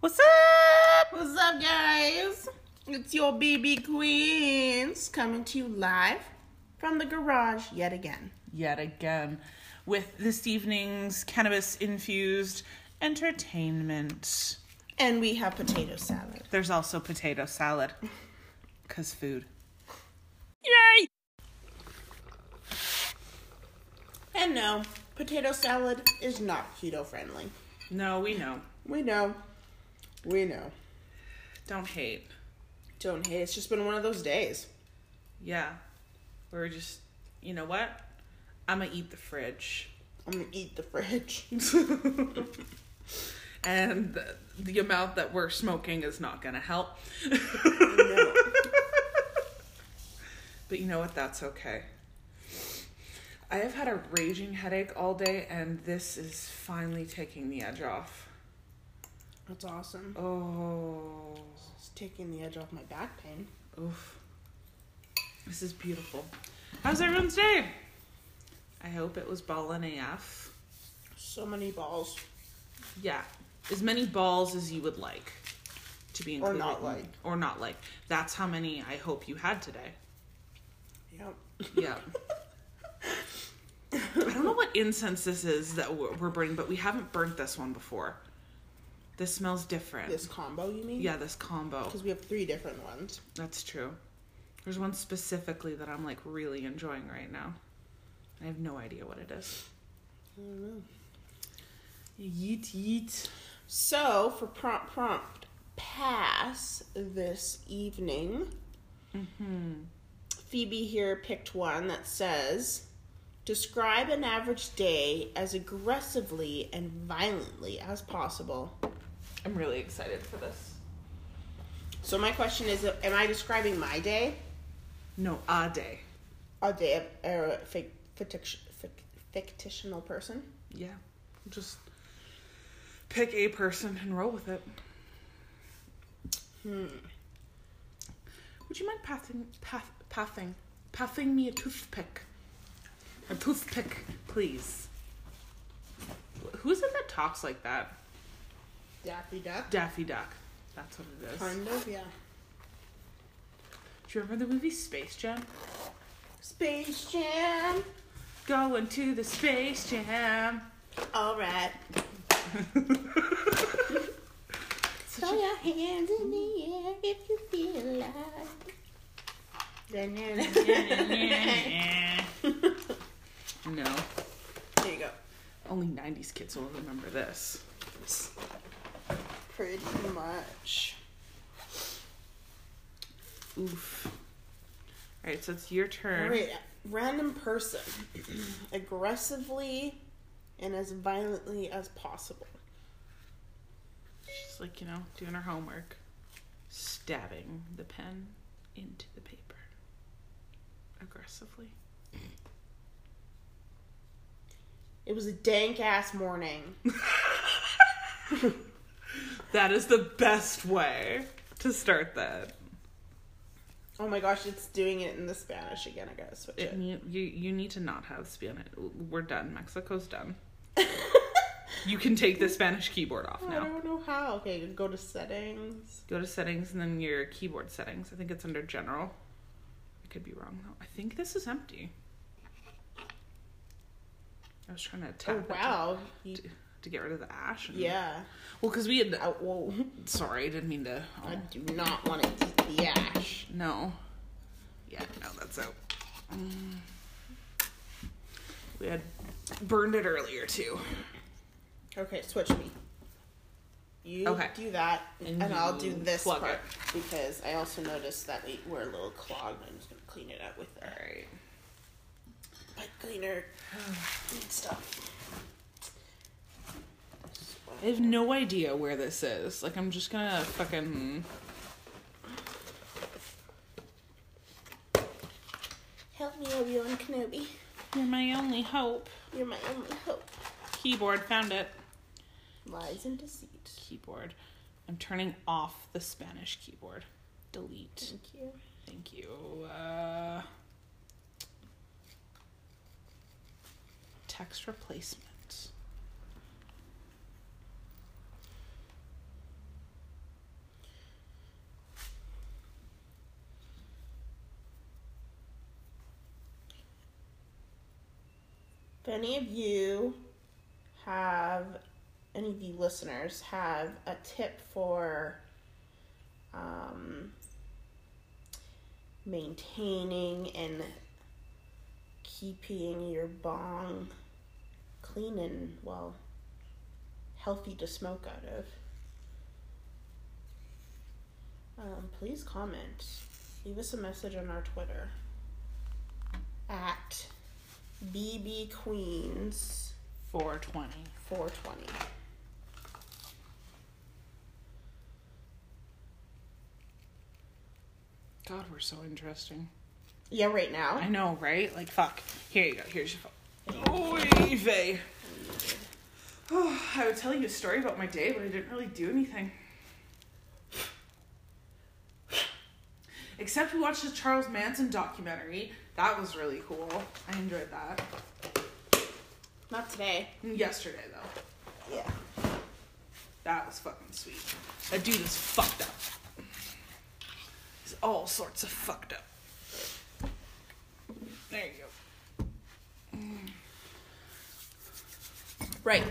What's up? What's up, guys? It's your BB Queens coming to you live from the garage yet again. Yet again, with this evening's cannabis infused entertainment. And we have potato salad. There's also potato salad. Because food. Yay! And no, potato salad is not keto friendly. No, we know. We know. We know. Don't hate. Don't hate. It's just been one of those days. Yeah. We're just, you know what? I'm going to eat the fridge. I'm gonna eat the fridge. and the, the amount that we're smoking is not going to help. no. But you know what? That's okay. I have had a raging headache all day, and this is finally taking the edge off. That's awesome. Oh, It's taking the edge off my back pain. oof. This is beautiful. How's everyone's day? I hope it was ballin' AF. So many balls. Yeah, as many balls as you would like to be included. Or not like. Or not like. That's how many I hope you had today. Yep. Yeah. I don't know what incense this is that we're we're burning, but we haven't burnt this one before. This smells different. This combo, you mean? Yeah, this combo. Because we have three different ones. That's true. There's one specifically that I'm like really enjoying right now. I have no idea what it is. I don't know. Yeet yeet. So, for prompt prompt pass this evening, Mm-hmm. Phoebe here picked one that says Describe an average day as aggressively and violently as possible. I'm really excited for this. So, my question is Am I describing my day? No, a day. A day of a fic- fictic- fic- fictional person? Yeah. Just pick a person and roll with it. Hmm. Would you mind passing, path, pathing, pathing me a toothpick? A toothpick, please. Who is it that talks like that? Daffy Duck? Daffy Duck. That's what it is. Kind of, yeah. Do you remember the movie Space Jam? Space Jam! Going to the Space Jam. Alright. Throw your hands in the air if you feel like. no. There you go. Only 90s kids will remember this. Pretty much. Oof. Alright, so it's your turn. Alright, random person. Aggressively and as violently as possible. She's like, you know, doing her homework. Stabbing the pen into the paper. Aggressively. It was a dank ass morning. That is the best way to start that. Oh my gosh, it's doing it in the Spanish again. I gotta switch It it. you you need to not have Spanish. We're done. Mexico's done. You can take the Spanish keyboard off oh, now. I don't know how. Okay, go to settings. Go to settings and then your keyboard settings. I think it's under general. I could be wrong though. I think this is empty. I was trying to tap Oh wow. You- to, get rid of the ash. and- yeah. Well, because we had. I, whoa. Sorry, I didn't mean to. I do not want to eat the ash. No. Yeah, no, that's out. Mm. We had burned it earlier too. Okay, switch me. You Okay. do that, And and, I'll do this part it. because I also noticed that we were a little clogged. I'm just gonna clean it up with the Alright. pipe cleaner and stuff. I have no idea where this is. Like, I'm just gonna fucking. Help me, Obi Wan Kenobi. You're my only hope. You're my only hope. Keyboard, found it. Lies and deceit. Keyboard. I'm turning off the Spanish keyboard. Delete. Thank you. Thank you. Uh, text replacement. If any of you have, any of you listeners have a tip for um, maintaining and keeping your bong clean and, well, healthy to smoke out of, um, please comment. Leave us a message on our Twitter at BB Queens 420. 420. God, we're so interesting. Yeah, right now. I know, right? Like, fuck. Here you go. Here's your phone. Oy vey. Oh, I would tell you a story about my day, but I didn't really do anything. Except we watched the Charles Manson documentary. That was really cool. I enjoyed that. Not today. Yesterday, though. Yeah. That was fucking sweet. That dude is fucked up. He's all sorts of fucked up. There you go. Right.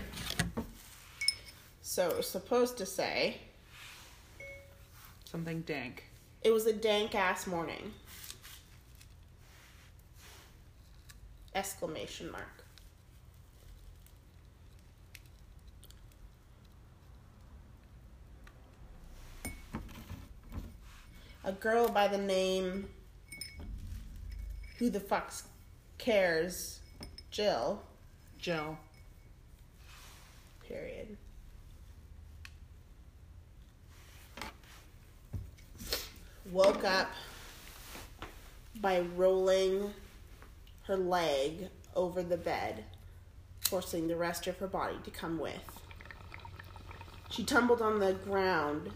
So it was supposed to say Something dank. it was a dank ass morning. Exclamation mark. A girl by the name Who the fucks cares? Jill. Jill. Period. Woke up by rolling her leg over the bed, forcing the rest of her body to come with. She tumbled on the ground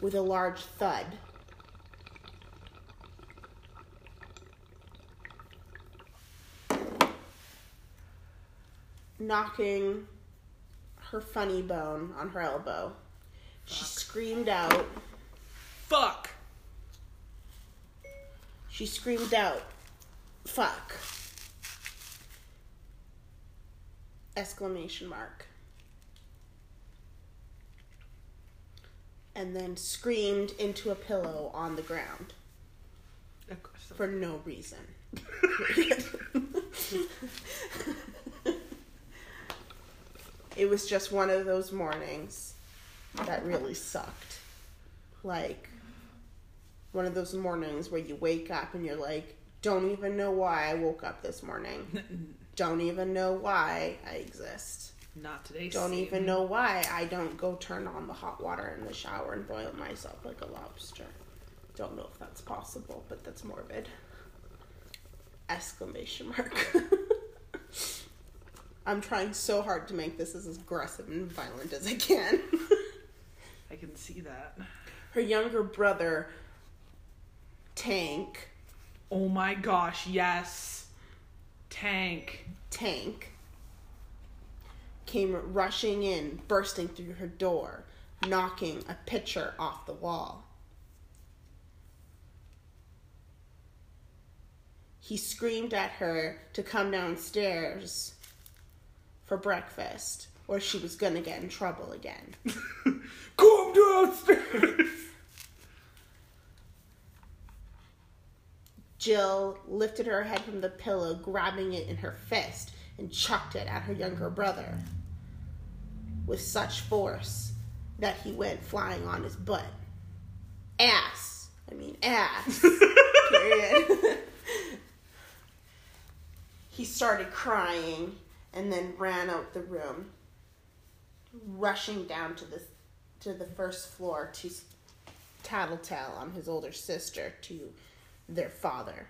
with a large thud. Knocking her funny bone on her elbow. She screamed out. Fuck! She screamed out, fuck. Exclamation mark. And then screamed into a pillow on the ground for no reason. it was just one of those mornings that really sucked. Like, one of those mornings where you wake up and you're like, don't even know why I woke up this morning. Don't even know why I exist. Not today. Don't Satan. even know why I don't go turn on the hot water in the shower and boil myself like a lobster. Don't know if that's possible, but that's morbid. Exclamation mark. I'm trying so hard to make this as aggressive and violent as I can. I can see that. Her younger brother, Tank, Oh my gosh, yes. Tank. Tank, came rushing in, bursting through her door, knocking a pitcher off the wall. He screamed at her to come downstairs for breakfast, or she was gonna get in trouble again. Come downstairs! Jill lifted her head from the pillow, grabbing it in her fist, and chucked it at her younger brother with such force that he went flying on his butt. Ass. I mean, ass. Period. he started crying and then ran out the room, rushing down to the to the first floor to tattletale on his older sister to their father.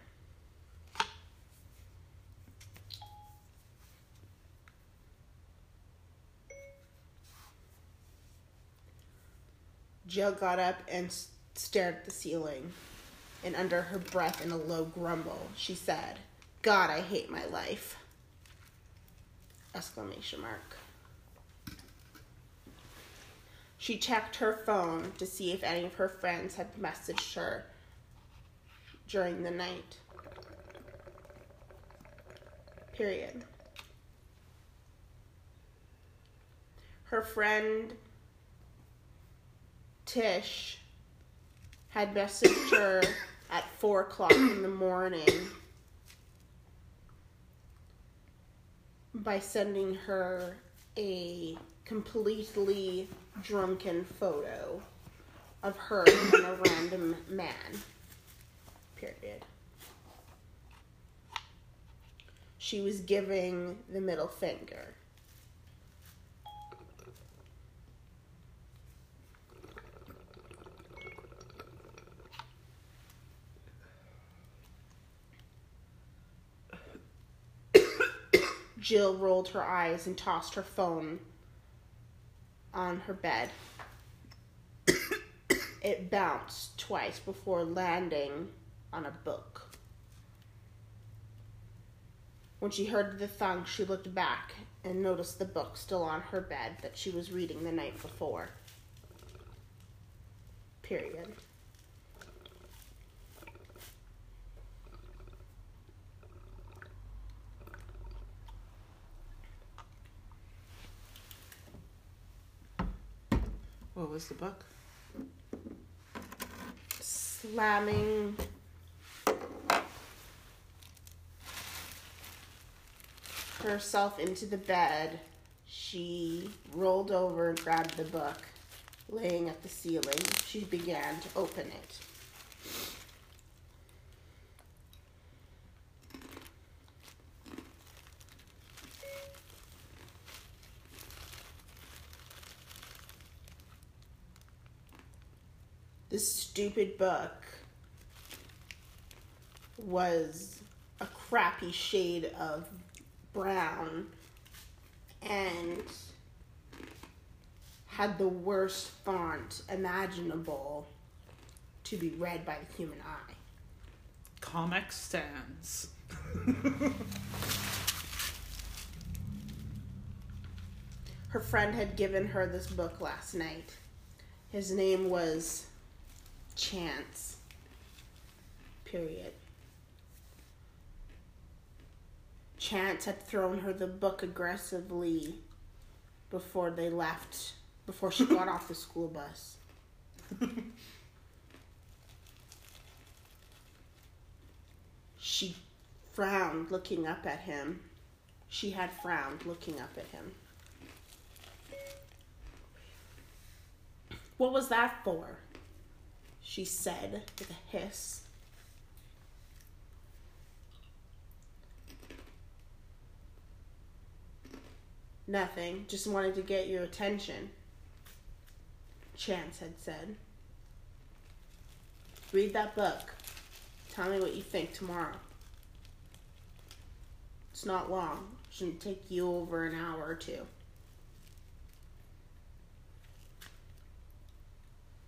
Jill got up and stared at the ceiling, and under her breath, in a low grumble, she said, "God, I hate my life!" Exclamation mark. She checked her phone to see if any of her friends had messaged her during the night. Period. Her friend Tish had messaged her at four o'clock in the morning by sending her a completely drunken photo of her and a random man. Period. She was giving the middle finger. Jill rolled her eyes and tossed her phone on her bed. it bounced twice before landing on a book. When she heard the thunk, she looked back and noticed the book still on her bed that she was reading the night before. Period. What was the book? Slamming herself into the bed, she rolled over and grabbed the book laying at the ceiling. She began to open it. This stupid book was a crappy shade of brown and had the worst font imaginable to be read by the human eye. Comic Sans. Her friend had given her this book last night. His name was Chance. Period. Chance had thrown her the book aggressively before they left, before she got off the school bus. she frowned looking up at him. She had frowned looking up at him. What was that for? She said with a hiss. Nothing. Just wanted to get your attention. Chance had said. Read that book. Tell me what you think tomorrow. It's not long. Shouldn't take you over an hour or two.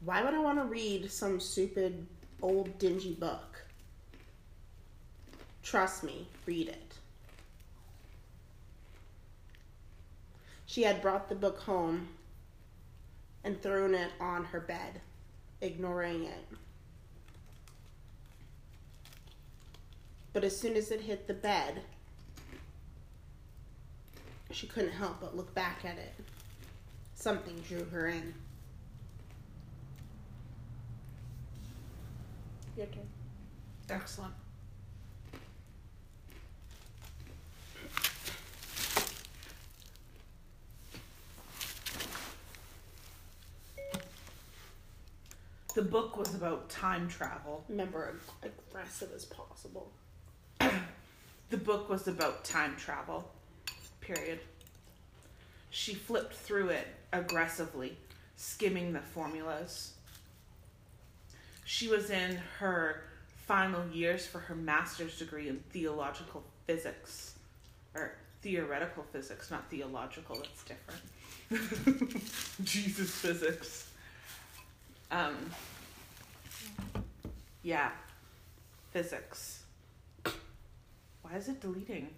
Why would I want to read some stupid old dingy book? Trust me, read it. She had brought the book home and thrown it on her bed, ignoring it. But as soon as it hit the bed, she couldn't help but look back at it. Something drew her in. Your turn. Excellent. The book was about time travel. Remember, ag- aggressive as possible. The book was about time travel. Period. She flipped through it aggressively, skimming the formulas. She was in her final years for her master's degree in theological physics. Or theoretical physics, not theological, that's different. Jesus physics. Um, yeah, physics. Why is it deleting?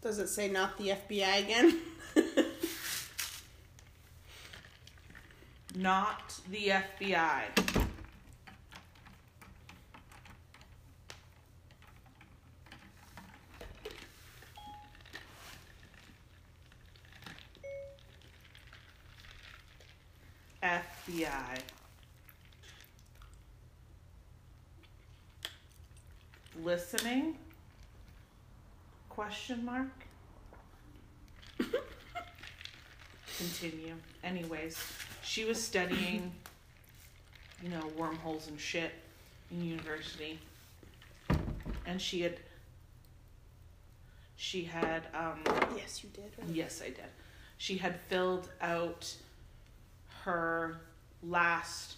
Does it say not the FBI again? Not the FBI. FBI. Listening? Question mark. Continue. Anyways, she was studying, you know, wormholes and shit in university. And she had she had um Yes, you did. Right? Yes, I did. She had filled out her last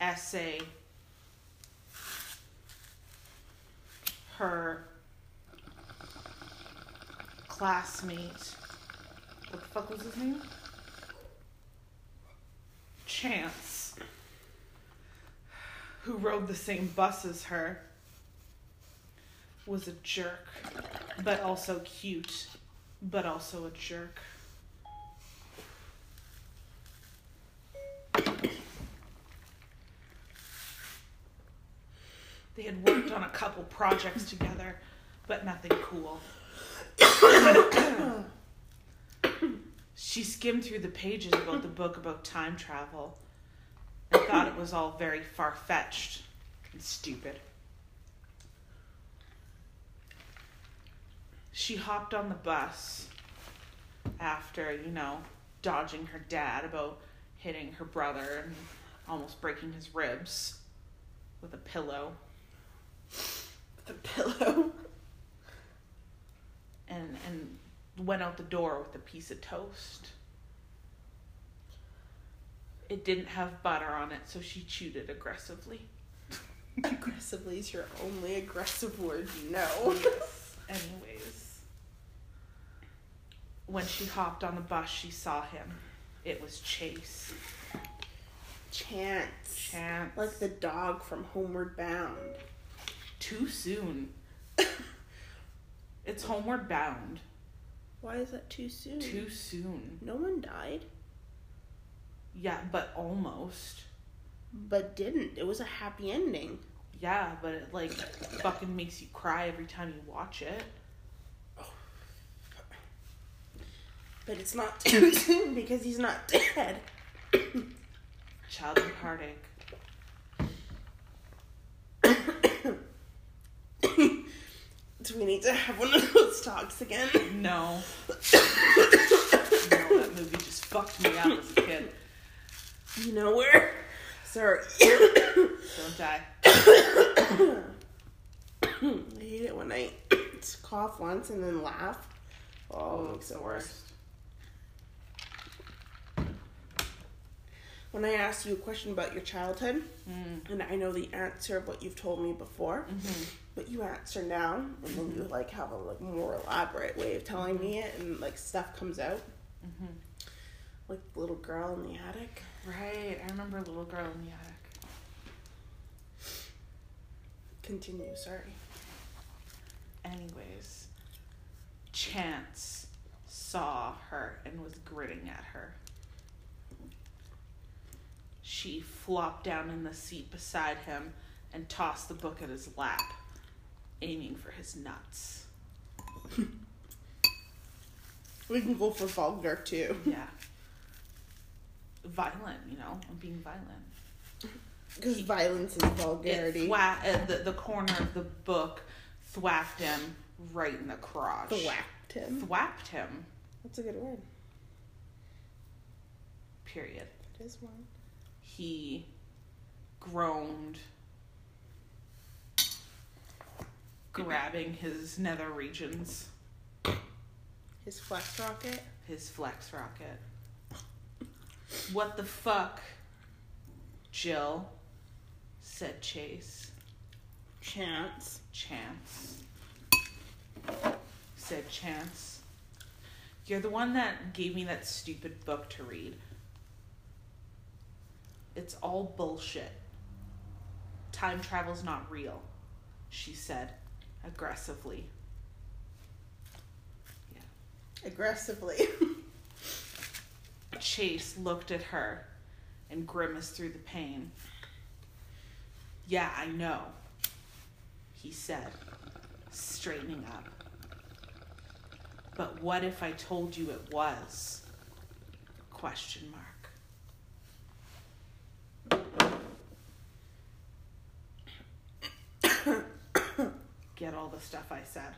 essay. Her classmate. What the fuck was his name? Chance. Who rode the same bus as her. Was a jerk, but also cute but also a jerk. They had worked on a couple projects together, but nothing cool. she skimmed through the pages about the book about time travel and thought it was all very far fetched and stupid. she hopped on the bus after, you know, dodging her dad about hitting her brother and almost breaking his ribs with a pillow. The pillow. And and went out the door with a piece of toast. It didn't have butter on it, so she chewed it aggressively. Aggressively is your only aggressive word you know. yes. Anyways, when she hopped on the bus, she saw him. It was Chase. Chance. Chance. Like the dog from Homeward Bound. Too soon. it's Homeward Bound. Why is that too soon? Too soon. No one died, Yeah, but almost. but didn't. It was a happy ending. Yeah, but it like fucking makes you cry every time you watch it. But it's not too soon because he's not dead. Childhood heartache. Do we need to have one of those talks again? No. no, that movie just fucked me up as a kid. You know where? Sorry. Don't die. I hate it when I cough once and then laugh. Oh, it makes it worse. When I ask you a question about your childhood, Mm. and I know the answer of what you've told me before, Mm-hmm. But you answer now, and then you like have a like more elaborate way of telling me it, and like stuff comes out, Mm-hmm. like little girl in the attic. Right, I remember Little Girl in the Attic. Continue. Sorry. Anyways, Chance saw her and was grinning at her. She flopped down in the seat beside him and tossed the book at his lap, aiming for his nuts. We can go for vulgar too, Yeah. Violent, you know, I'm being violent. because violence is vulgarity. It thwa- uh, the, the corner of the book thwacked him right in the crotch. Thwacked him. Thwacked him, That's a good word. period. It is one. he groaned, grabbing his nether regions, His flex rocket. his flex rocket. What the fuck, Jill? said Chase. Chance. Chance. Said Chance. You're the one that gave me that stupid book to read. It's all bullshit. Time travel's not real, she said aggressively. Yeah. Aggressively. Chase looked at her and grimaced through the pain. Yeah, I know, he said, straightening up. But what if I told you it was? Question mark. Get all the stuff I said.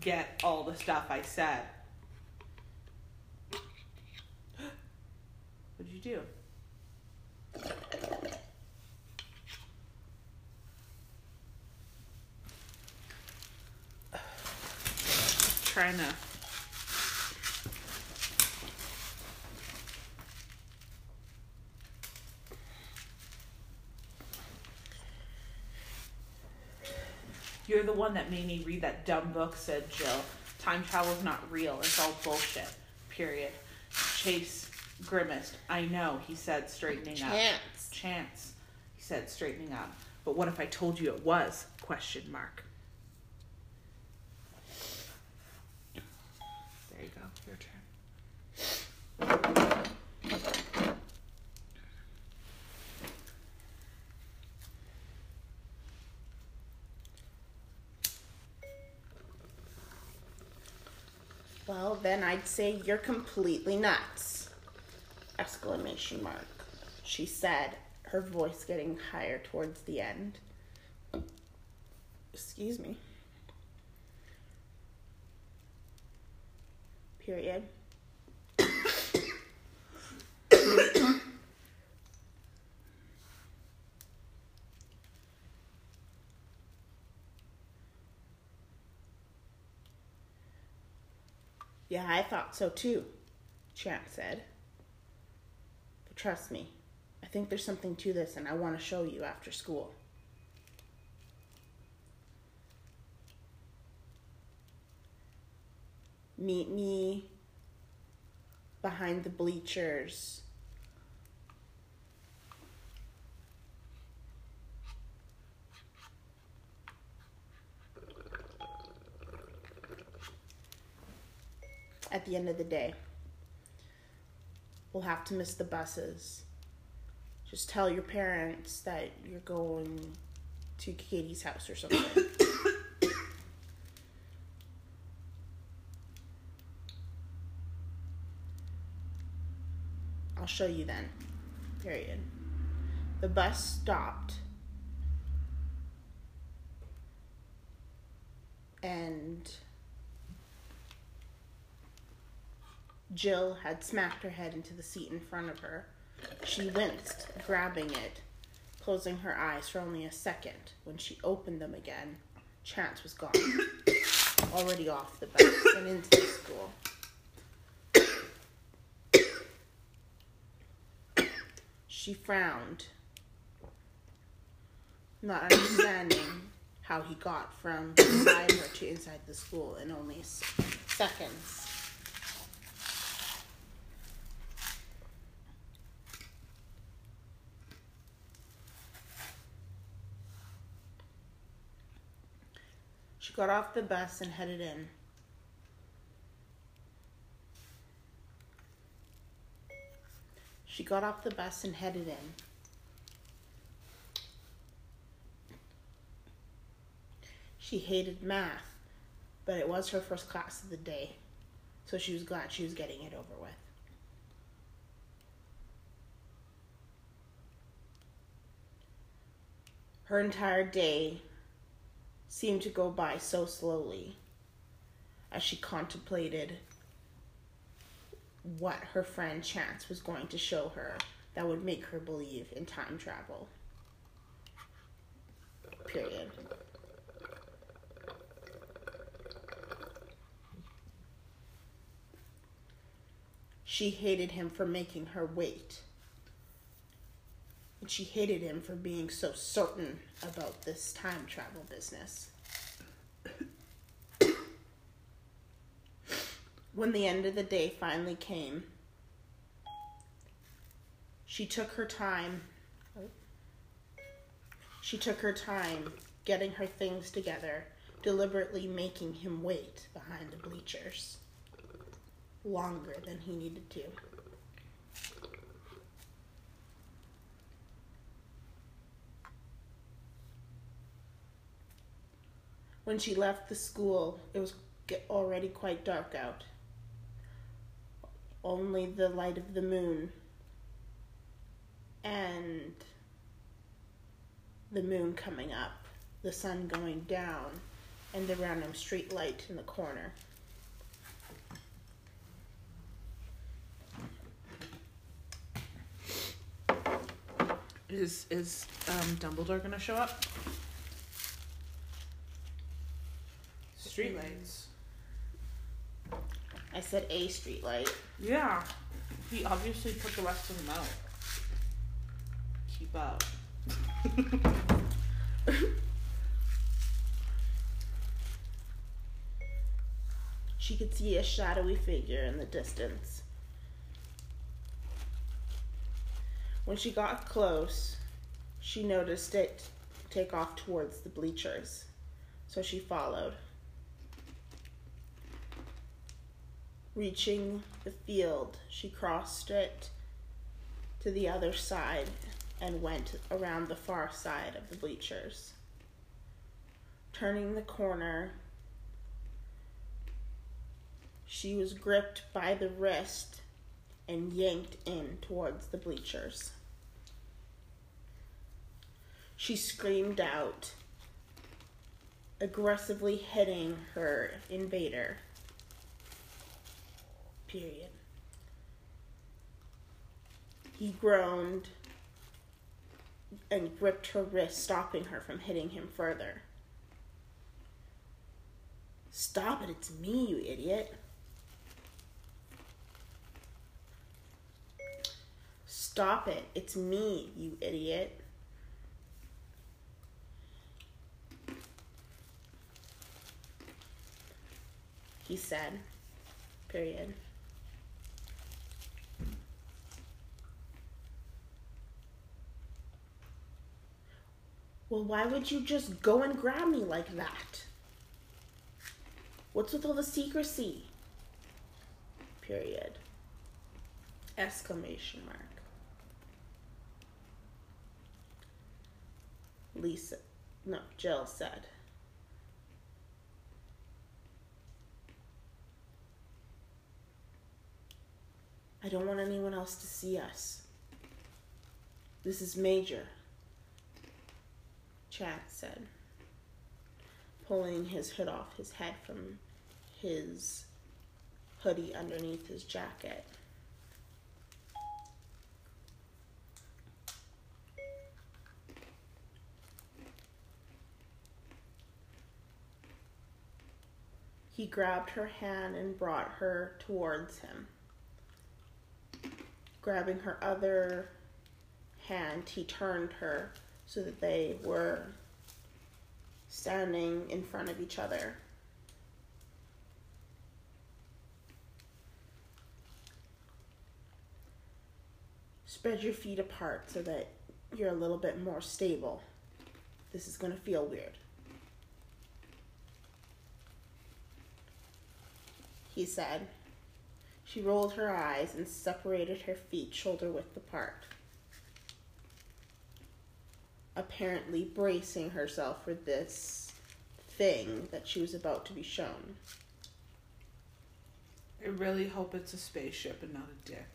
Get all the stuff I said. What'd you do? Trying to. You're the one that made me read that dumb book, said Jill. Time travel's not real. It's all bullshit. Period. Chase grimaced. I know, he said, straightening up. Chance. Chance, he said, straightening up. But what if I told you it was? Question mark. There you go. Your turn. Well, then I'd say you're completely nuts. Exclamation mark. She said, her voice getting higher towards the end. Excuse me. Period. Yeah, I thought so too, Chance said. But trust me, I think there's something to this and I want to show you after school. Meet me behind the bleachers. At the end of the day, we'll have to miss the buses. Just tell your parents that you're going to Katie's house or something. I'll show you then. Period. The bus stopped. And Jill had smacked her head into the seat in front of her. She winced, grabbing it, closing her eyes for only a second. When she opened them again, Chance was gone, already off the bus and into the school. She frowned, not understanding how he got from inside her to inside the school in only seconds. She got off the bus and headed in. She got off the bus and headed in. She hated math, but it was her first class of the day, so she was glad she was getting it over with. Her entire day seemed to go by so slowly as she contemplated what her friend Chance was going to show her that would make her believe in time travel. Period. She hated him for making her wait. And she hated him for being so certain about this time travel business. When the end of the day finally came, she took her time. She took her time getting her things together, deliberately making him wait behind the bleachers longer than he needed to. When she left the school, it was already quite dark out. Only the light of the moon and the moon coming up the sun going down and the random street light in the corner. Is is um, Dumbledore gonna show up? Streetlights. I said a street light. Yeah. He obviously put the rest of them out. Keep up. She could see a shadowy figure in the distance. When she got close, she noticed it take off towards the bleachers, so she followed. Reaching the field, she crossed it to the other side and went around the far side of the bleachers. Turning the corner, she was gripped by the wrist and yanked in towards the bleachers. She screamed out, aggressively hitting her invader. Period. He groaned and gripped her wrist, stopping her from hitting him further. Stop it, it's me, you idiot. Stop it, it's me, you idiot. He said, period. Well, why would you just go and grab me like that? What's with all the secrecy? Period. Exclamation mark. Lisa, no, Jill said. I don't want anyone else to see us. This is major. Chad said, pulling his hood off his head from his hoodie underneath his jacket. He grabbed her hand and brought her towards him. Grabbing her other hand, he turned her so that they were standing in front of each other. Spread your feet apart so that you're a little bit more stable. This is going to feel weird. He said. She rolled her eyes and separated her feet shoulder width apart apparently bracing herself for this thing that she was about to be shown. I really hope it's a spaceship and not a dick.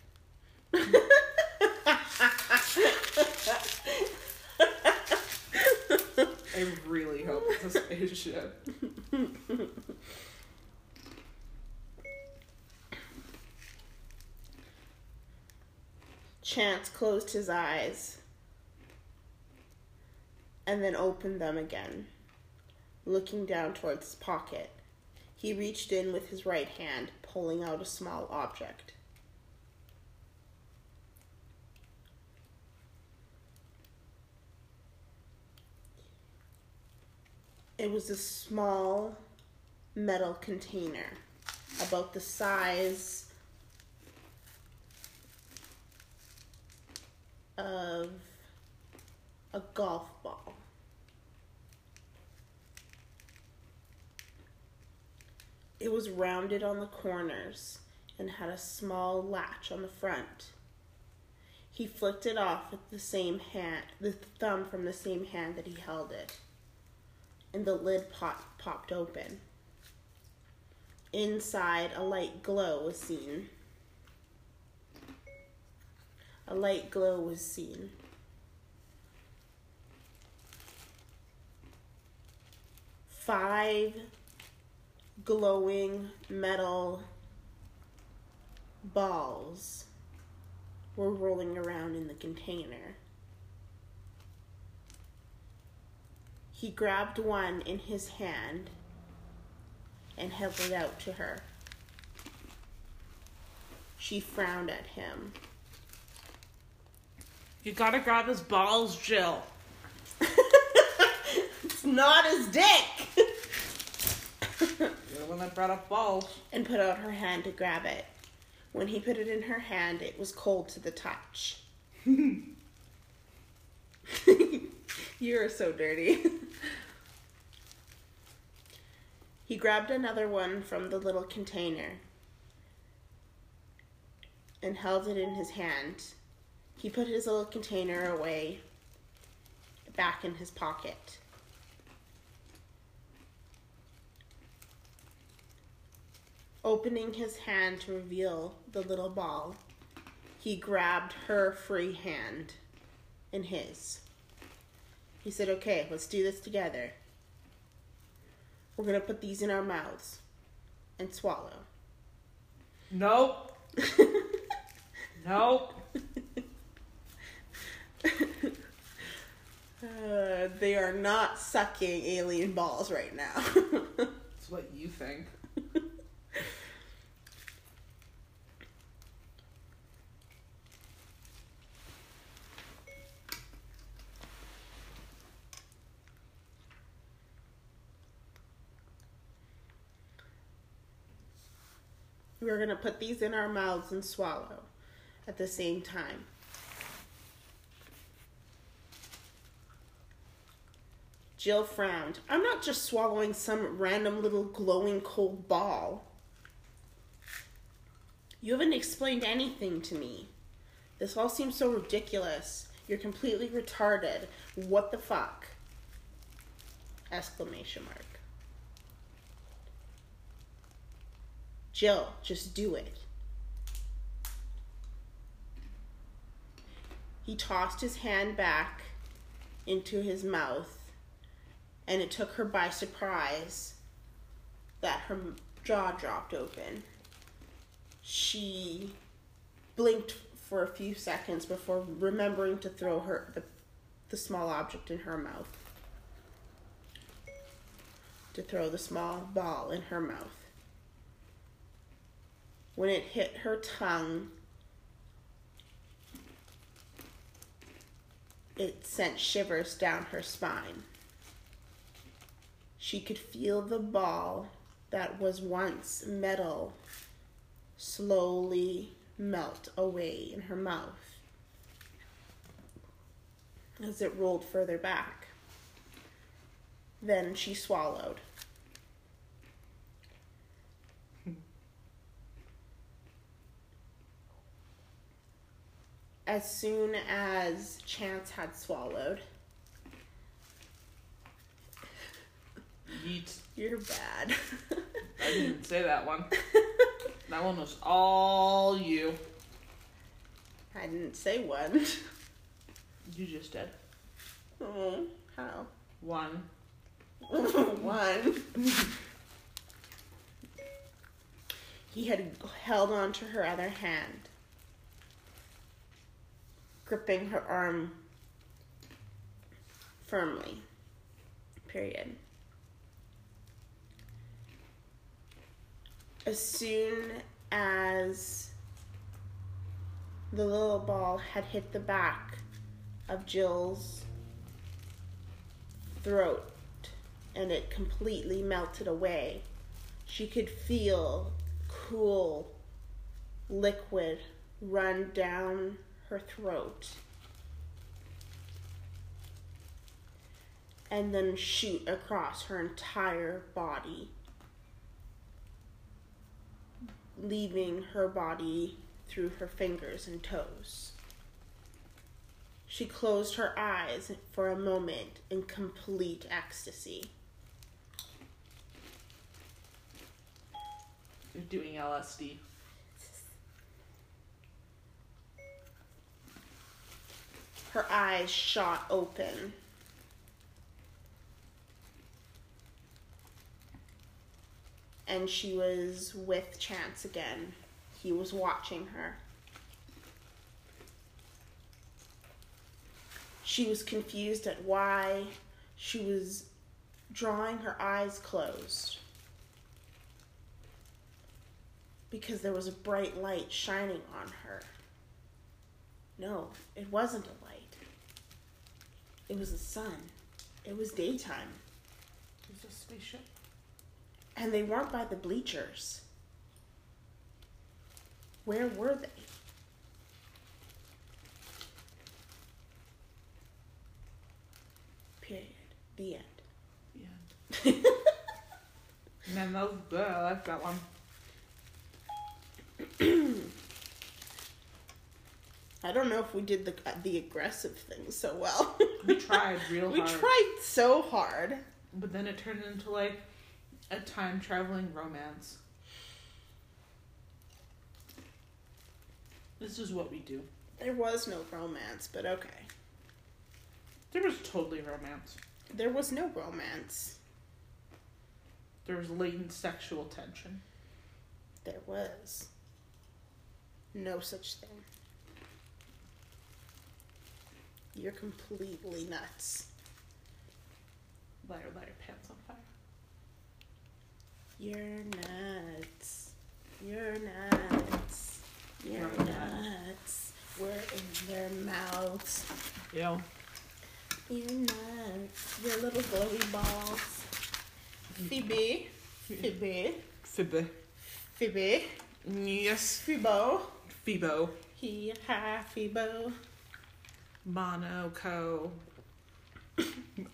I really hope it's a spaceship. Chance closed his eyes and then opened them again, looking down towards his pocket. He reached in with his right hand, pulling out a small object. It was a small metal container, about the size of a golf ball. It was rounded on the corners and had a small latch on the front. He flicked it off with the same hand, the thumb from the same hand that he held it, and the lid pop, popped open. Inside, a light glow was seen. A light glow was seen. five glowing metal balls were rolling around in the container. He grabbed one in his hand and held it out to her. She frowned at him. You gotta grab his balls, Jill. it's not his dick! One that brought up balls. and put out her hand to grab it. When he put it in her hand, it was cold to the touch. You're so dirty. he grabbed another one from the little container and held it in his hand. He put his little container away back in his pocket. Opening his hand to reveal the little ball, he grabbed her free hand in his. He said, Okay, let's do this together. We're going to put these in our mouths and swallow. Nope. Nope. Uh, they are not sucking alien balls right now. That's what you think. We're going to put these in our mouths and swallow at the same time. Jill frowned. I'm not just swallowing some random little glowing cold ball. You haven't explained anything to me. This all seems so ridiculous. You're completely retarded. What the fuck? Exclamation mark. Jill, just do it. He tossed his hand back into his mouth, and it took her by surprise that her jaw dropped open. She blinked for a few seconds before remembering to throw her the, the small object in her mouth. To throw the small ball in her mouth. When it hit her tongue, it sent shivers down her spine. She could feel the ball that was once metal slowly melt away in her mouth as it rolled further back. Then she swallowed. As soon as Chance had swallowed, Yeet. you're bad. I didn't say that one. That one was all you. I didn't say one. You just did. Oh, how? One. one. he had held on to her other hand, gripping her arm firmly. Period. As soon as the little ball had hit the back of Jill's throat and it completely melted away. She could feel cool liquid run down her throat and then shoot across her entire body, leaving her body through her fingers and toes. She closed her eyes for a moment in complete ecstasy. Doing LSD. Her eyes shot open. and she was with Chance again. He was watching her. She was confused at why she was drawing her eyes closed. Because there was a bright light shining on her. No, it wasn't a light. It was the sun. It was daytime. It was a spaceship. And they weren't by the bleachers. Where were they? Period. The end. Yeah. Man, that was good. I like that one. I don't know if we did the the aggressive thing so well. We tried real we hard. tried so hard. But then it turned into like a time traveling romance. This is what we do. There was no romance, but okay. There was totally romance. There was no romance. There was latent sexual tension. There was no such thing. You're completely nuts. Liar, liar, pants on fire. You're nuts. You're nuts. You're You're nuts. We're in their mouths. Yeah. You're nuts. You're little glowy balls. Phoebe. Phoebe. Phoebe. Phoebe. Yes. Phoebo. Phoebo. He ha Phoebo. Monaco.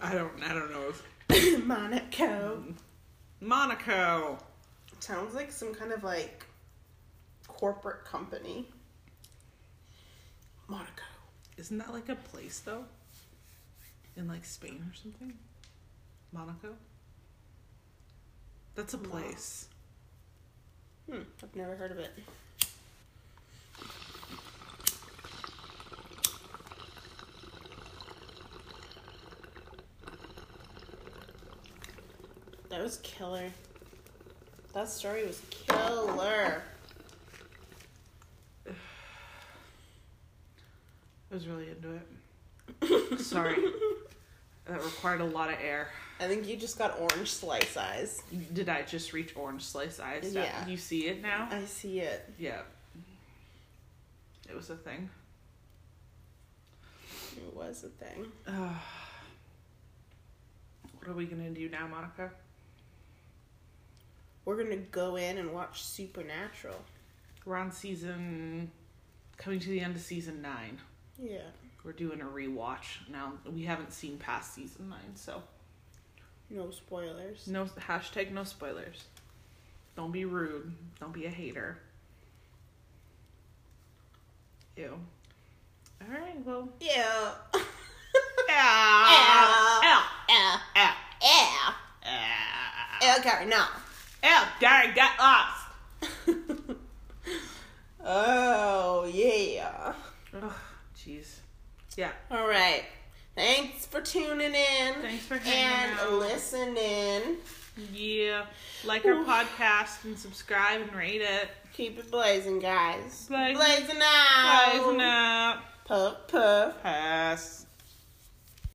I don't I don't know if Monaco. Monaco. Sounds like some kind of like corporate company. Monaco. Isn't that like a place though? In like Spain or something? Monaco? That's a place. Hmm, I've never heard of it. That was killer. That story was killer. I was really into it. Sorry. That required a lot of air. I think you just got orange slice eyes. Did I just reach orange slice eyes? Yeah. You see it now? I see it. Yeah. It was a thing. It was a thing. Uh, what are we gonna do now, Monica? We're gonna go in and watch Supernatural. We're on season coming to the end of season nine. Yeah. We're doing a rewatch now. We haven't seen past season nine, so No spoilers. no hashtag no spoilers. Don't be rude. Don't be a hater. Ew. All right. Well. Yeah. Yeah. Yeah. Yeah. Yeah. Yeah. Yeah. Okay, now. Yeah. Gary got lost. oh, yeah. Ugh. Jeez. Yeah. All right. Thanks for tuning in. Thanks for hanging and out. listening. Yeah. Like our podcast and subscribe and rate it. Keep it blazing, guys. Blazing. Blazing out. Bye for. Puff, puff. Pass.